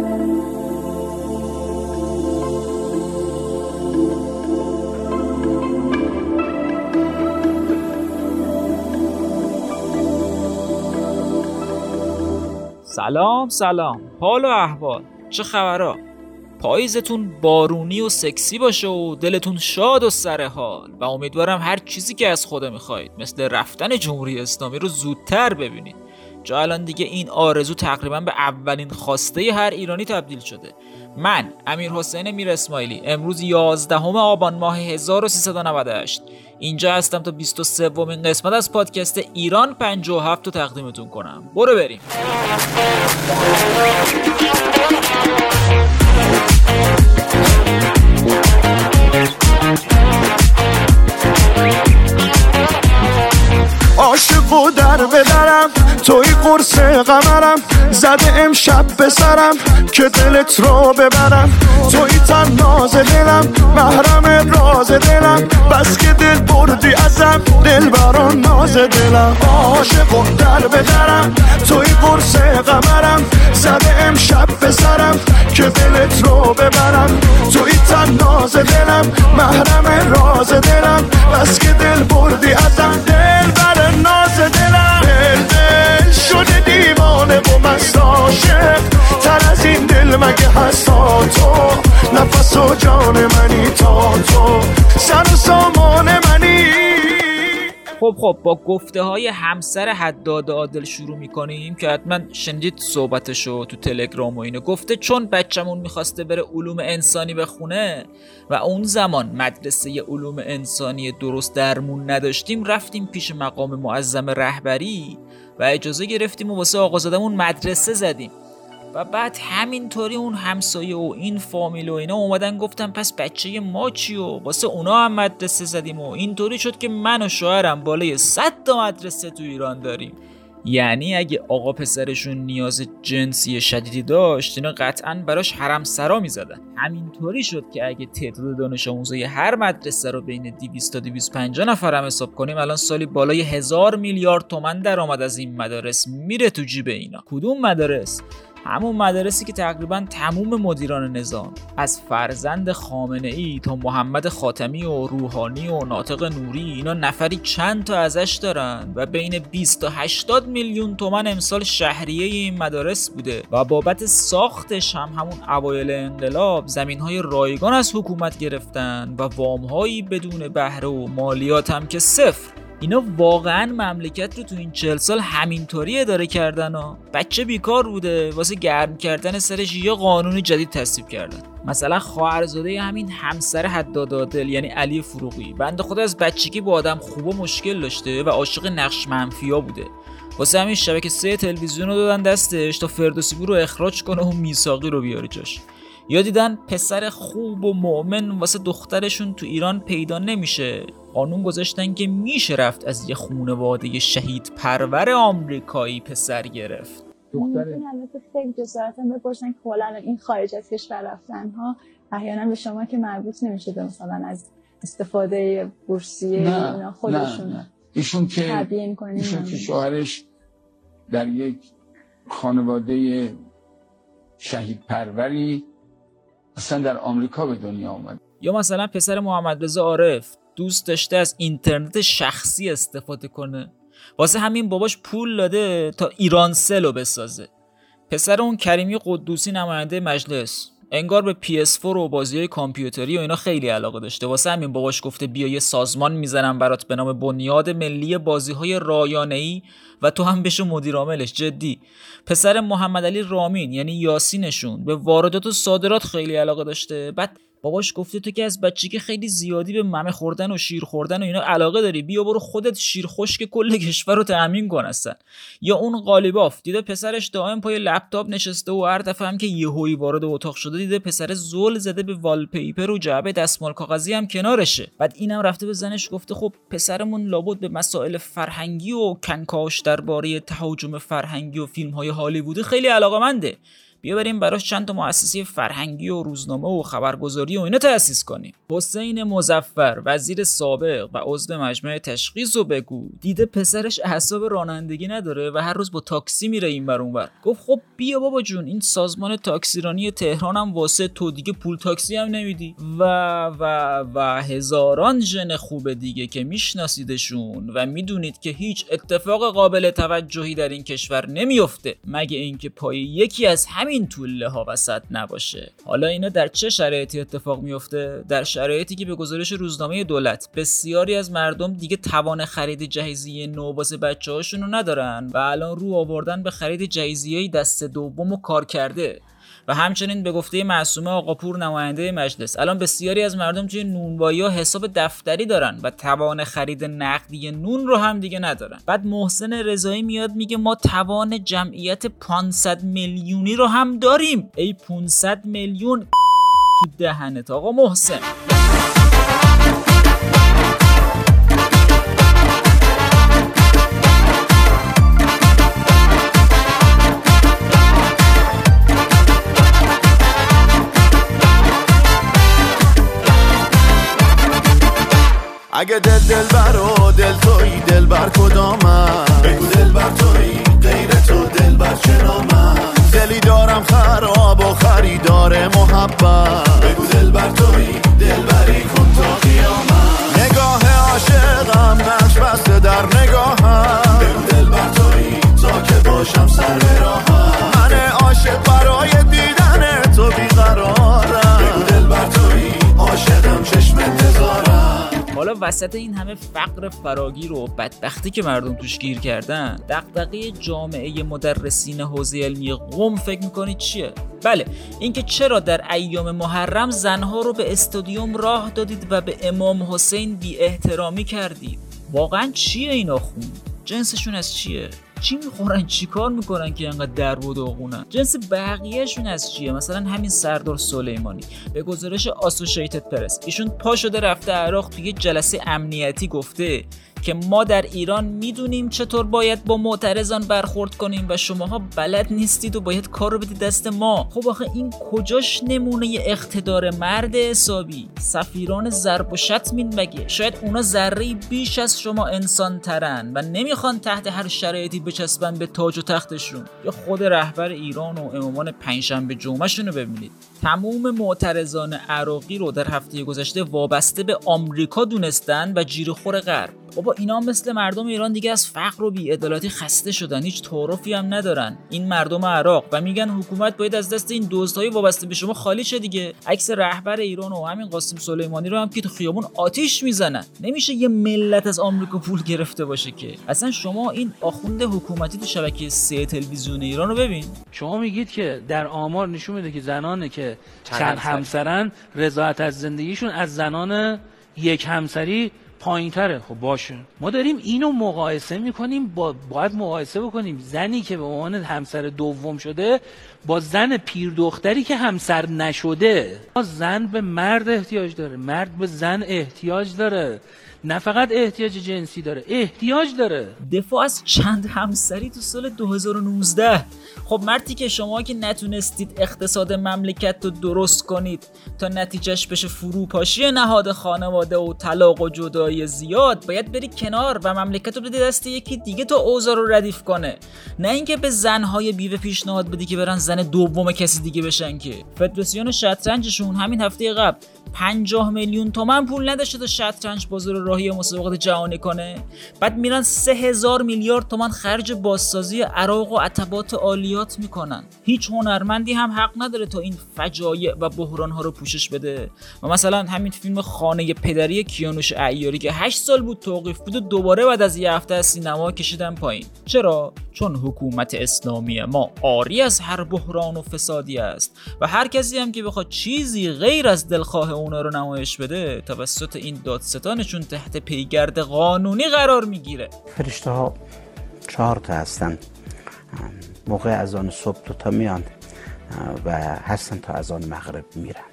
سلام سلام. حال و احوال. چه خبرها؟ پاییزتون بارونی و سکسی باشه و دلتون شاد و سر حال. و امیدوارم هر چیزی که از خدا می‌خواید مثل رفتن جمهوری اسلامی رو زودتر ببینید. جا الان دیگه این آرزو تقریبا به اولین خواسته هر ایرانی تبدیل شده. من امیر حسین میر اسماعیلی امروز 11 آبان ماه 1398 اینجا هستم تا 23 ومین قسمت از پادکست ایران 57 رو تقدیمتون کنم. برو بریم. عاشق و در قرص قمرم زده امشب به سرم که دلت رو ببرم. توی تن ناز دلم محرم راز دلم. بس که دل بردی ازم دل بران ناز دلم. عاشق و در بدرم توی قرص قمرم. زده امشب به سرم که دلت رو ببرم. توی تن ناز دلم محرم راز دلم. بس که دل بردی ازم دل جان منی تا تو سر و سامان منی. خب خب با گفته های همسر حداد عادل شروع می‌کنیم که حتما شنیدید صحبتشو تو تلگرام و اینو. گفته چون بچمون می‌خواسته بره علوم انسانی بخونه و اون زمان مدرسه علوم انسانی درست درمون نداشتیم رفتیم پیش مقام معظم رهبری و اجازه گرفتیم و واسه آقا زدمون مدرسه زدیم. و بعد همینطوری اون همسایه و این فامیل و اینا اومدن گفتن پس بچه ما چی و؟ واسه اونا هم مدرسه زدیم و اینطوری شد که من و شوهرم بالای 100 تا مدرسه تو ایران داریم. یعنی اگه آقا پسرشون نیاز جنسی شدیدی داشت اینا قطعا براش حرم سرا می‌زدن. همینطوری شد که اگه تعداد دانش آموزای هر مدرسه رو بین 200 تا 250 نفر هم حساب کنیم الان سالی بالای هزار میلیارد تومن درآمد از این مدارس میره تو جیب اینا. کدوم مدارس؟ همون مدارسی که تقریبا تموم مدیران نظام. از فرزند خامنه ای تا محمد خاتمی و روحانی و ناطق نوری اینا نفری چند تا ازش دارن و بین 20 تا 80 میلیون تومن امسال شهریه این مدارس بوده و بابت ساختش هم همون اوایل انقلاب زمین های رایگان از حکومت گرفتن و وامهایی بدون بهره و مالیات هم که صفر. اینا واقعا مملکت رو تو این چل سال همینطوری اداره کردن و بچه بیکار بوده واسه گرم کردن سرش یه قانون جدید تصویب کردن. مثلا خواهرزاده همین همسر حدادادل یعنی علی فروغی. بنده خدا از بچگی با آدم خوب و مشکل داشته و عاشق نقش منفیا بوده. واسه همین شبکه سه تلویزیون رو دادن دستش تا فردوسی رو اخراج کنه و میساقی رو بیاره جاش. یا دیدن پسر خوب و مؤمن واسه دخترشون تو ایران پیدا نمیشه. قانون گذاشتن که میشه رفت از یه خونواده شهید پرور آمریکایی پسر گرفت. دختره البته خیلی جسارتا بپرسن که کلا این خارج از کشور رفتن ها احیانا به شما که مربوط نمیشه مثلا از استفاده بورسیه نه اینا خودشون نه, نه. ایشون که ایشون که شوهرش در یک خانواده شهید پروری اصلا در آمریکا به دنیا آمد یا مثلا پسر محمد رضا عارف دوست داشته از اینترنت شخصی استفاده کنه. واسه همین باباش پول داده تا ایران سلو بسازه. پسر اون کریمی قدوسی نماینده مجلس. انگار به PS4 و بازی های کامپیوتری و اینا خیلی علاقه داشته. واسه همین باباش گفته بیا یه سازمان می‌زنم برات به نام بنیاد ملی بازی های رایانه ای و تو هم بشو مدیر عاملش. جدی. پسر محمد علی رامین یعنی یاسینشون به واردات و صادرات خیلی علاقه داشته. بعد باباش گفته تو که از بچگی خیلی زیادی به ممه خوردن و شیر خوردن و اینا علاقه داری بیا برو خودت شیر خشک کل کشور رو تأمین کن هستن یا اون قالیباف دیده پسرش دائم پای لپتاپ نشسته و هر دفعه هم که یهویی وارد اتاق شده دیده پسر زل زده به والپیپر و جعبه دستمال کاغذی هم کنارشه. بعد اینم رفته به زنش گفته خب پسرمون لابد به مسائل فرهنگی و کنکاش درباره تهاجم فرهنگی و فیلم های هالیوودی خیلی علاقه منده بیا بریم براش چند تا مؤسسه فرهنگی و روزنامه و خبرگزاری و اینا تأسیس کنیم. حسین مزفر وزیر سابق و عضو مجمع تشخیص و بگو. دیده پسرش احساب رانندگی نداره و هر روز با تاکسی میره این بر اونور گفت خب بیا بابا جون این سازمان تاکسیرانی تهران هم واسه تو دیگه پول تاکسی هم نمیدی. و و و هزاران ژن خوب دیگه که میشناسیدشون و می‌دونید که هیچ اتفاق قابل توجهی در این کشور نمیفته مگه اینکه پای یکی از همین طوله ها وسط نباشه. حالا اینا در چه شرایطی اتفاق میفته؟ در شرایطی که به گزارش روزنامه دولت بسیاری از مردم دیگه توان خرید جهیزیه نو واسه بچه هاشون رو ندارن و الان رو آوردن به خرید جهیزیه دست دوم و کار کرده و همچنین به گفته معصومه آقاپور نماینده مجلس. الان بسیاری از مردم توی نونوایی ها حساب دفتری دارن و توان خرید نقدی نون رو هم دیگه ندارن. بعد محسن رضایی میاد میگه ما توان جمعیت 500 میلیونی رو هم داریم. ای 500 میلیون تو دهنت آقا محسن. اگه دل دل بر و دل توی دل بر کدامم؟ بگو دل بر توی غیر تو دل بر چرامم دلی دارم خراب و خریدار محبت. بگو دل بر توی دل بری کن تا قیامم نگاه عاشقم نقش بسته در نگاهم. بگو دل بر توی تا که باشم سر راهم. وسط این همه فقر فراگیر و بدبختی که مردم توش گیر کردن دغدغه جامعه مدرسین حوزه علمی قم فکر می‌کنید چیه؟ بله اینکه چرا در ایام محرم زنها رو به استادیوم راه دادید و به امام حسین بی احترامی کردید واقعا چیه اینا خون جنسشون از چیه؟ چی می‌خورن؟ چی کار می‌کنن که انقدر درب و داغونن جنس بقیهشون از چیه؟ مثلا همین سردار سلیمانی. به گزارش آسوشیتد پرس. ایشون پا شده رفته عراق توی جلسه امنیتی گفته که ما در ایران می‌دونیم چطور باید با معترضان برخورد کنیم و شماها بلد نیستید و باید کار رو بدید دست ما. خب آخه این کجاش نمونه اقتدار مرد حسابی؟ سفیران ضرب و شتمین مگه؟ شاید اونا ذره بیش از شما انسان ترن و نمی‌خوان تحت هر شرایطی بچسبن به تاج و تختشون. یا خود رهبر ایران و امامان پنجشنبه جمعهشون رو ببینید. تموم معترضان عراقی رو در هفته گذشته وابسته به آمریکا دونستن و جیرخور غرب. بابا اینا مثل مردم ایران دیگه از فقر و بیعدالتی خسته شدن هیچ تعارفی هم ندارن. این مردم عراق و میگن حکومت باید از دست این دزدهای وابسته به شما خالی شه دیگه. عکس رهبر ایران و همین قاسم سلیمانی رو هم که تو خیابون آتیش می‌زنن. نمیشه یه ملت از آمریکا پول گرفته باشه که. اصلا شما این آخوند حکومتی تو شبکه سه تلویزیون ایران رو ببین. شما میگید که در آمار نشون میده که زنانی که چند همسرن رضایت از زندگیشون از زنان یک همسری پایین تره خب باشه ما داریم اینو مقایسه می‌کنیم با باید مقایسه بکنیم. زنی که به عنوان همسر دوم شده با زن پیر دختری که همسر نشده زن به مرد احتیاج داره. مرد به زن احتیاج داره. نه فقط احتیاج جنسی داره احتیاج داره. دفاع از چند همسری تو سال 2019 خب مردی که شما که نتونستید اقتصاد مملکت رو درست کنید تا نتیجهش بشه فروپاشی نهاد خانواده و طلاق و جدایی زیاد باید بری کنار و مملکت رو بدی دست یکی دیگه تا اوضاع رو ردیف کنه. نه اینکه به زنهای بیوه پیشنهاد بدی که برن زن دوم کسی دیگه بشن که. فدراسیون شطرنجشون همین هفته قبل 50 میلیون تومن پول نداشته تا شطرنج بازار راهی مسابقات جهانی کنه. بعد میرن 3000 میلیارد تومن خرج بازسازی عراق و عتبات عالیات می‌کنن. هیچ هنرمندی هم حق نداره تا این فجایع و بحران ها رو پوشش بده. و مثلا همین فیلم خانه پدری کیانوش عیاری که 8 سال بود توقیف بود و دوباره بعد از یه هفته از سینما کشیدن پایین. چرا؟ چون حکومت اسلامی ما آری از هر بحران و فسادی است و هر کسی هم که بخواد چیزی غیر از دلخواه اونا رو نمایش بده توسط این دادستانشون تحت پیگرد قانونی قرار می‌گیره. فرشته ها چهار تا هستن. موقع از آن صبح دو تا میان و هستن تا از آن مغرب میرند.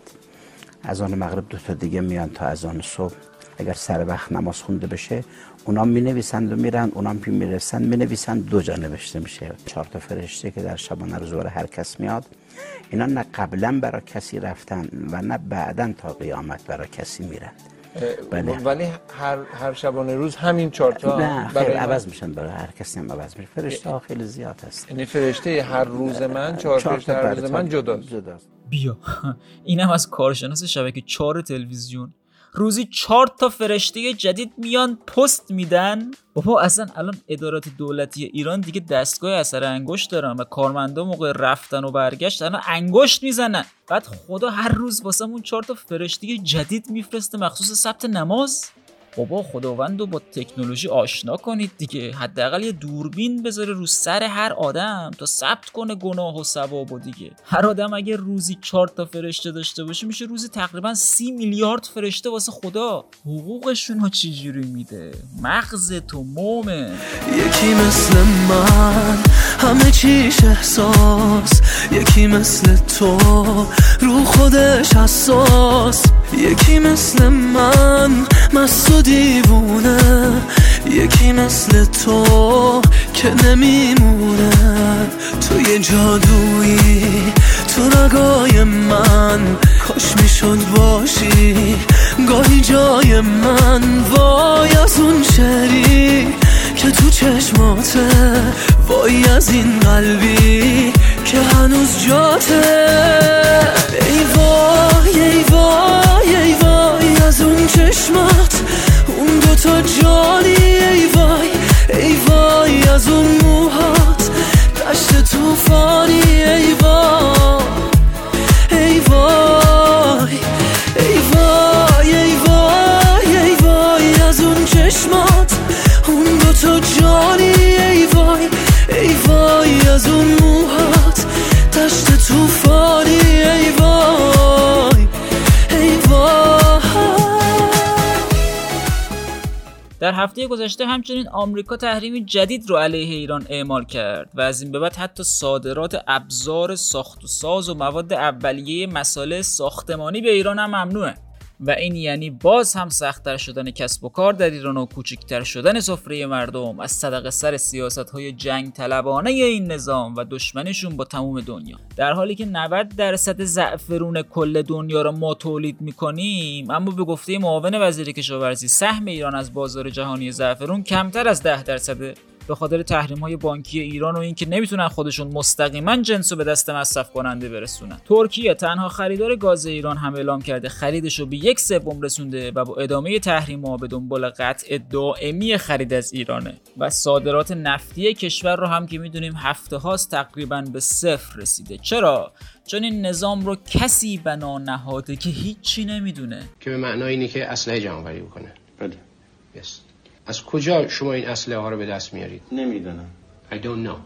از آن مغرب دو تا دیگه میان تا از آن صبح. اگر سر وقت نماز خونده بشه اونا می نویسند و میرن اونا می می‌رسن می نویسند دو جا نوشته میشه. چهار تا فرشته که در شبانه روز هر کس میاد اینا نه قبلا برای کسی رفتن و نه بعدا تا قیامت برای کسی میرن. بله. ولی هر هر شبانه روز همین چهار تا نه عوض میشن برای هر کسی هم عوض میشه. فرشته ها خیلی زیاد هست. یعنی فرشته هر روز من چهار فرشته هر روز من جداست. جداست. بیا. اینم از کارشناس شبکه چهار تلویزیون. روزی چهار تا فرشته جدید میان پست میدن. بابا اصلا الان ادارات دولتی ایران دیگه دستگاه اثر انگشت دارن و کارمندا موقع رفتن و برگشت الان انگشت می‌زنن. بعد خدا هر روز واسمون چهار تا فرشته جدید میفرسته مخصوص ثبت نماز. بابا خداوند رو با تکنولوژی آشنا کنید دیگه. حداقل یه دوربین بذاره رو سر هر آدم تا ثبت کنه گناه و ثواب و دیگه. هر آدم اگه روزی چهار تا فرشته داشته باشه میشه روزی تقریبا سی میلیارد فرشته واسه خدا. حقوقشون ها چجوری میده؟ مغز تو مومه یکی مثل من همه چیش احساس. یکی مثل تو رو خودش حساس. یکی مثل من مست دیوونه. یکی مثل تو که نمیمونه. تو یه جادویی تو نگاه من. کاش می‌شد باشی. گاهی جای من. وای از اون شری که تو چشماته. وای از این قلبی که هنوز جاته. ای وای ای وای ای وای از اون چشمات. دوتا جانی ای وای ای وای از اون موهات دشت توفانی ای وای. در هفته گذشته همچنین آمریکا تحریم جدید رو علیه ایران اعمال کرد و از این به بعد حتی صادرات ابزار ساخت و ساز و مواد اولیه مساله ساختمانی به ایران هم ممنوعه. و این یعنی باز هم سختتر شدن کسب و کار در ایران و کوچکتر شدن سفره مردم. از صدق سر سیاست های جنگ طلبانه این نظام و دشمنشون با تموم دنیا. در حالی که 90 درصد زعفرون کل دنیا را ما تولید می‌کنیم اما به گفته معاون وزیر کشاورزی سهم ایران از بازار جهانی زعفرون کمتر از 10 درصده به خاطر تحریم های بانکی ایران و اینکه نمی‌تونن خودشون مستقیما جنسو به دست مصرف کننده برسونن. ترکیه تنها خریدار گاز ایران هم اعلام کرده خریدش رو به یک سوم رسونده و با ادامه تحریم ها به دنبال قطع دائمی خرید از ایرانه. و صادرات نفتی کشور رو هم که می‌دونیم هفته هاست تقریبا به صفر رسیده. چرا؟ چون این نظام رو کسی بنا نهاده که هیچی نمی‌دونه. که به معنای اینه که اسلحه جمعآوری بکنه. بله. Yes. از کجا شما این اسلحه ها رو به دست میارید؟ نمی‌دونم. I don't know.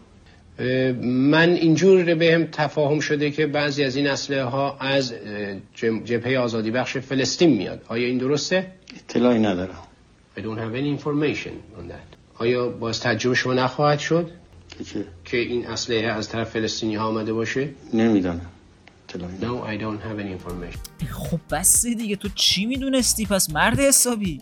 من اینجور به هم تفاهم شده که بعضی از این اسلحه ها از جبهه آزادی بخش فلسطین میاد. آیا این درسته؟ اطلاعی ندارم. I don't have any information on that. آیا باز تجربه شما نخواهد شد؟ که؟ که این اسلحه از طرف فلسطینی ها آمده باشه؟ نمی‌دونم. اطلاعی ندارم. No, I don't have any information. خب بس دیگه تو چی می‌دونستی؟ پس مرد حسابی.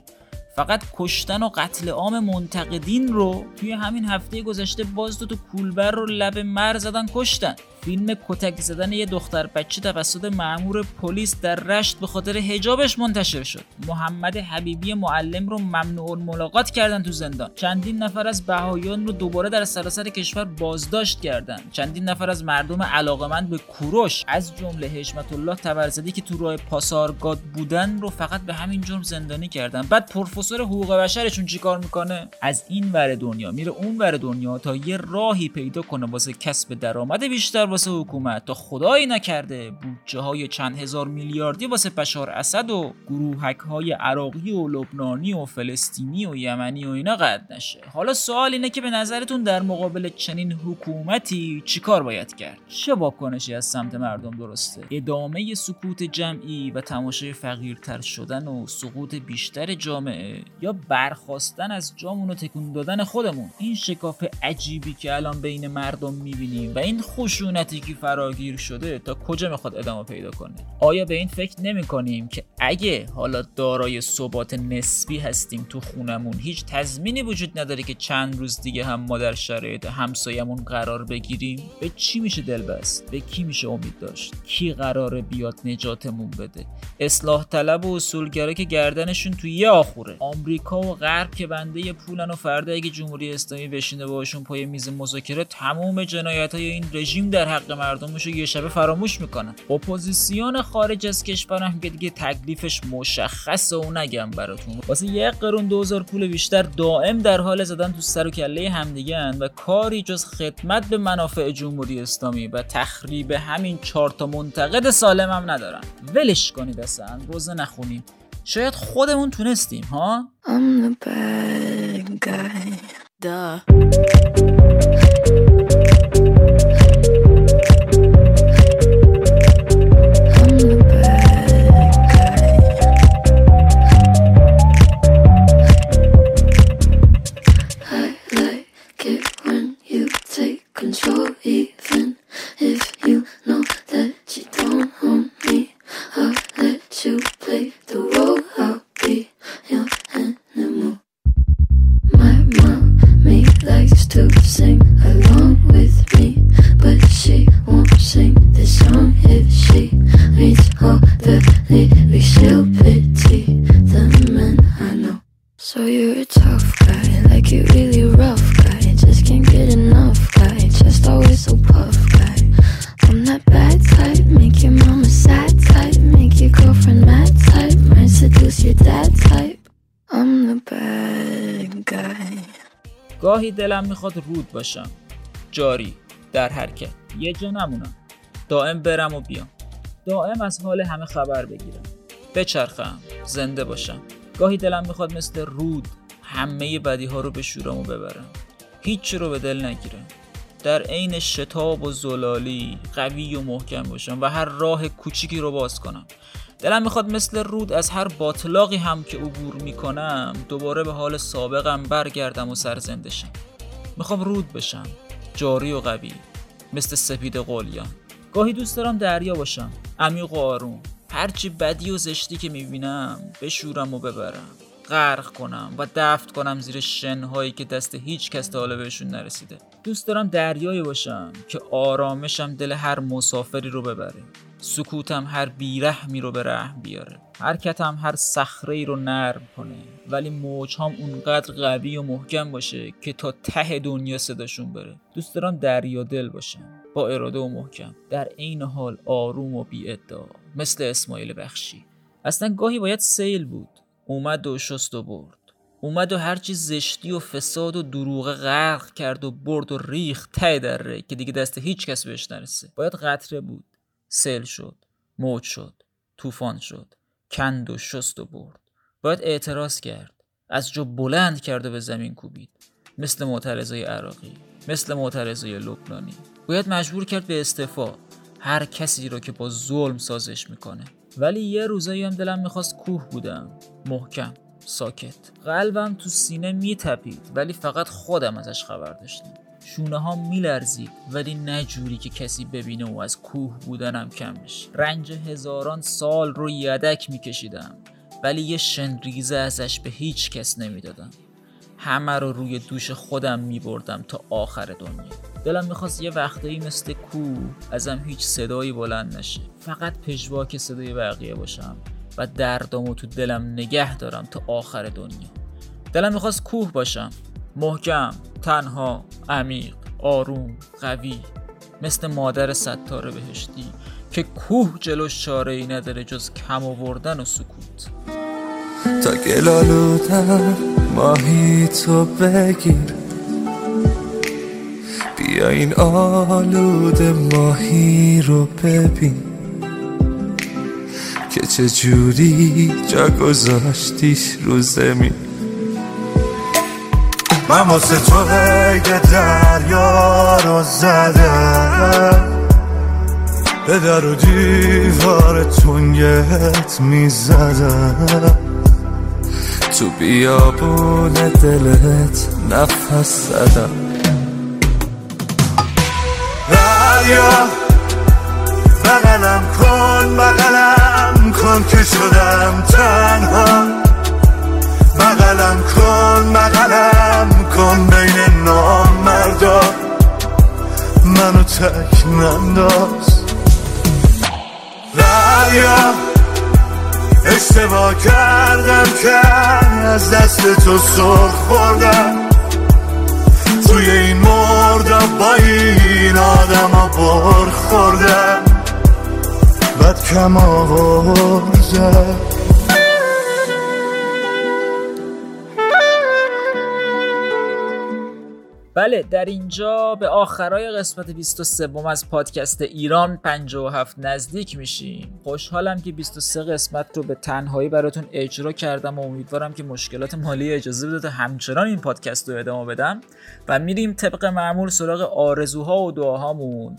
فقط کشتن و قتل عام منتقدین رو توی همین هفته گذشته باز دو تا کولبر رو لب مر زدن کشتن. فیلم کتک زدن یه دختر بچه توسط مأمور پلیس در رشت به خاطر حجابش منتشر شد. محمد حبیبی معلم رو ممنوع ملاقات کردن تو زندان. چندین نفر از بهایان رو دوباره در سراسر کشور بازداشت کردن. چندین نفر از مردم علاقمند به کوروش از جمله حشمت الله تبرزدی که تو راه پاسارگاد بودن رو فقط به همین جرم زندانی کردن. بعد پروفسور حقوق بشرشون چیکار می‌کنه؟ از این ور دنیا میره اون ور دنیا تا یه راهی پیدا کنه واسه کسب درآمد بیشتر واسه حکومت تا خدایی نکرده. بودجه های چند هزار میلیاردی واسه بشار اسد و گروهک های عراقی و لبنانی و فلسطینی و یمنی و اینا قد نشه. حالا سوال اینه که به نظرتون در مقابل چنین حکومتی چیکار باید کرد؟ چه واکنشی از سمت مردم درسته؟ ادامه سکوت جمعی و تماشای فقیرتر شدن و سقوط بیشتر جامعه یا برخواستن از جامون و تکون دادن خودمون؟ این شکاف عجیبی که الان بین مردم می‌بینیم و این خشونتی که فراگیر شده تا کجا می‌خواد ادامه پیدا کنه؟ آیا به این فکر نمی کنیم که اگه حالا دارای ثبات نسبی هستیم تو خونمون هیچ تضمینی وجود نداره که چند روز دیگه هم ما در شرایط همسایمون قرار بگیریم؟ به چی میشه دل بست به کی میشه امید داشت؟ کی قراره بیاد نجاتمون بده؟ اصلاح طلب و اصولگرا که گردنشون توی یه آخوره. آمریکا و غرب که بنده پولن و فردا اگه جمهوری اسلامی بشینه باشون پای میز مذاکره تمام جنایت های این رژیم در حق مردمش رو یه شبه فراموش می‌کنن اپوزیسیون خارج از کشورم که دیگه تکلیفش مشخصه و نگم براتون. واسه یک قرون دوزار پول بیشتر دائم در حال زدن تو سر و کله همدیگن و کاری جز خدمت به منافع جمهوری اسلامی و تخریب همین چهار تا منتقد سالم هم ندارن. ولش کنید اصلا روزه نخونیم. شاید خودمون تونستیم ها؟ دلم می‌خواد رود باشم. جاری در حرکت یه جا نمونم. دائم برم و بیام. دائم از حال همه خبر بگیرم. بچرخم. زنده باشم. گاهی دلم می‌خواد مثل رود همه بدی ها رو به شورم و ببرم. هیچ رو به دل نگیرم. در عین شتاب و زلالی قوی و محکم باشم و هر راه کوچیکی رو باز کنم. دلم می‌خواد مثل رود از هر باطلاقی هم که عبور می‌کنم دوباره به حال سابقم برگردم و سرزنده شم. می‌خوام رود بشم جاری و قوی مثل سپید قولیان گاهی دوست دارم دریا باشم عمیق و آروم. هرچی بدی و زشتی که می‌بینم بشورم و ببرم. غرق کنم و دفت کنم زیر شنهایی که دست هیچ کس تا حالا بهشون نرسیده. دوست دارم دریایی باشم که آرامشم دل هر مسافری رو ببره. سکوتم هر بیرحمی رو به رحم بیاره. حرکتم هر صخره رو نرم کنه. ولی موجهام اونقدر قوی و محکم باشه که تا ته دنیا صداشون بره. دوست دارم دریا دل باشم. با اراده و محکم. در عین حال آروم و بی ادعا مثل اسماعیل بخشی. اصلا گاهی باید سیل بود. اومد و شست و برد. اومد و هرچی زشتی و فساد و دروغ غرق کرد و برد و ریخ ته دره که دیگه دست هیچ کس بهش نرسه. باید قطره بود. سیل شد موج شد طوفان شد کند و شست و برد. باید اعتراض کرد. از جو بلند کرد و به زمین کوبید. مثل معترضای عراقی مثل معترضای لبنانی. باید مجبور کرد به استعفا. هر کسی رو که با ظلم سازش می‌کنه. ولی یه روزایی هم دلم می‌خواست کوه بودم. محکم ساکت. قلبم تو سینه میتپید. ولی فقط خودم ازش خبر داشتم. شونه ها میلرزید ولی نه جوری که کسی ببینه و از کوه بودنم کم بشه. رنج هزاران سال رو یدک میکشیدم ولی یه شنریزه ازش به هیچ کس نمی‌دادم. همه رو روی دوش خودم میبردم تا آخر دنیا. دلم می‌خواست یه وقتایی مثل کوه ازم هیچ صدایی بلند نشه. فقط پژواک صدای بقیه باشم و دردامو تو دلم نگه دارم تا آخر دنیا. دلم می‌خواست کوه باشم. محکم تنها عمیق آروم قوی مثل مادر ستاره بهشتی که کوه جلوش چاره ای نداره جز کم آوردن و سکوت. تا گلالودم ماهی تو بگیر. بیا این آلود ماهی رو ببین. که چه جوری جا گذاشتیش رو زمین. من واسه تو قید دریا رو زدم. به در و دیوار تنگت می‌زدم. تو بیابون دلت نفس زدم. دریا بغلم کن بغلم کن که شدم تنها. بغلم کن بغلم کن بین نام مردا منو تک ننداز. دریا اشتباه کردم که از دست تو سرخ خوردم توی این مردم با این آدم ها بر خوردم بد کم آوردم. بله در اینجا به آخرای قسمت 23 از پادکست ایران 57 نزدیک میشیم. خوشحالم که 23 قسمت رو به تنهایی براتون اجرا کردم و امیدوارم که مشکلات مالی اجازه بده تا همچنان این پادکست رو ادامه بدم. و میریم طبق معمول سراغ آرزوها و دعاهامون.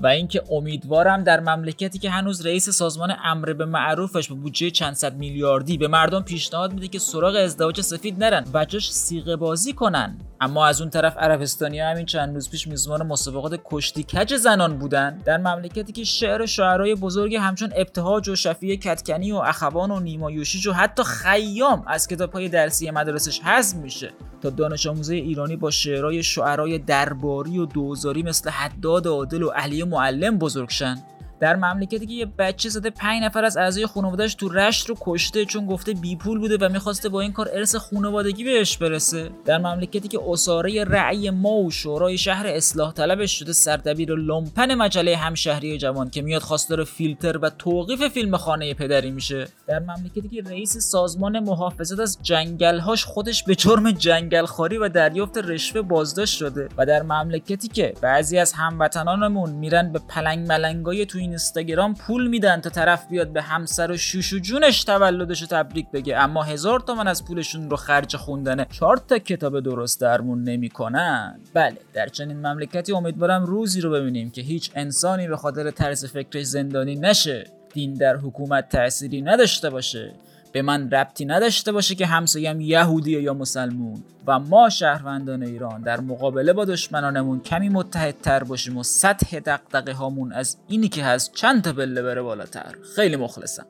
و اینکه امیدوارم در مملکتی که هنوز رئیس سازمان امر به معروفش به بودجه چند صد میلیاردی به مردم پیشنهاد میده که سراغ ازدواج سفید نرن و جاش سیغه بازی کنن. اما از اون طرف عربستانی همین چند روز پیش میزبان مسابقات کشتی کج زنان بودن. در مملکتی که شعر شاعرای بزرگ همچون ابتهاج و شفیع کتکنی و اخوان و نیما یوشیج و حتی خیام از کتابهای درسی مدرسش حذف میشه تا دانش آموزه ایرانی با شعرهای شعرای درباری و دوزاری مثل حداد عادل و علی معلم بزرگشن. در مملکتی که یه بچه زده پنج نفر از اعضای خانوادهش تو رشت رو کشته چون گفته بی پول بوده و می‌خواسته با این کار ارث خانوادگی بهش برسه. در مملکتی که اساره رأی ما و شورای شهر اصلاح طلبش شده سردبیر لومپن مجله همشهری جوان که میاد خواستار فیلتر و توقیف فیلم خانه پدری میشه. در مملکتی که رئیس سازمان محافظت از جنگلهاش خودش به جرم جنگلخواری و دریافت رشوه بازداشت شده و در مملکتی که بعضی از هموطنانمون میرن به پلنگ ملنگای تو اینستاگرام پول میدن تا طرف بیاد به همسر و شوشو جونش تولدش تبریک بگه. اما هزار تومن از پولشون رو خرج خوندن چهار تا کتاب درست درمون نمی‌کنن. بله در چنین مملکتی امیدوارم روزی رو ببینیم که هیچ انسانی به خاطر طرز فکرش زندانی نشه. دین در حکومت تأثیری نداشته باشه. به من ربطی نداشته باشه که همسایم یهودی یا مسلمون و ما شهروندان ایران در مقابله با دشمنانمون کمی متحدتر باشیم و سطح دقدقه هامون از اینی که هست چند تا بله بره بالاتر. خیلی مخلصم.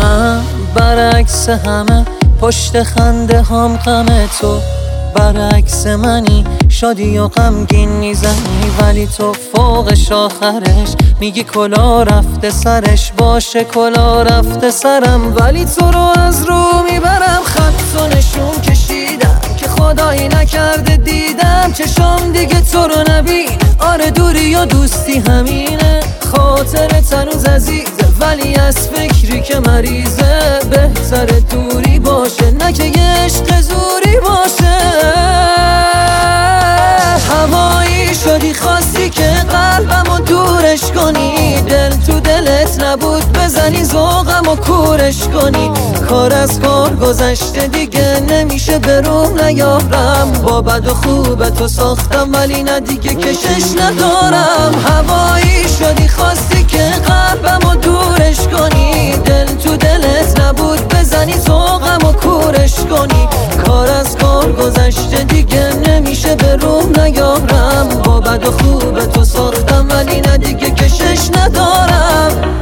من برعکس همه پشت خنده هم غم تو. برعکس منی شادی و غمگین می‌زنی ولی تو فوقش آخرش. میگی کلا رفته سرش باشه کلا رفته سرم. ولی تو رو از رو می‌برم خط و نشون کشیدم که خدایی نکرده دیدم. چشم دیگه تو رو نبین آره دوری و دوستی همینه. خاطر تنوز عزیزه ولی از فکری که مریضه. بهتر دوری باشه نه که نبود بزنی زوغم و کورش کنی. کار از کار گذشته دیگه نمیشه به روم نیارم. با بد و خوب تو ساختم ولی نه دیگه کشش ندارم. هوایی شدی خواستی که قربم و دورش کنی. دل تو دلت نبود بزنی زوغم و کورش کنی. کار از کار گذشته دیگه نمیشه به روم نیارم. با بد و خوب تو ساختم ولی نه دیگه کشش ندارم.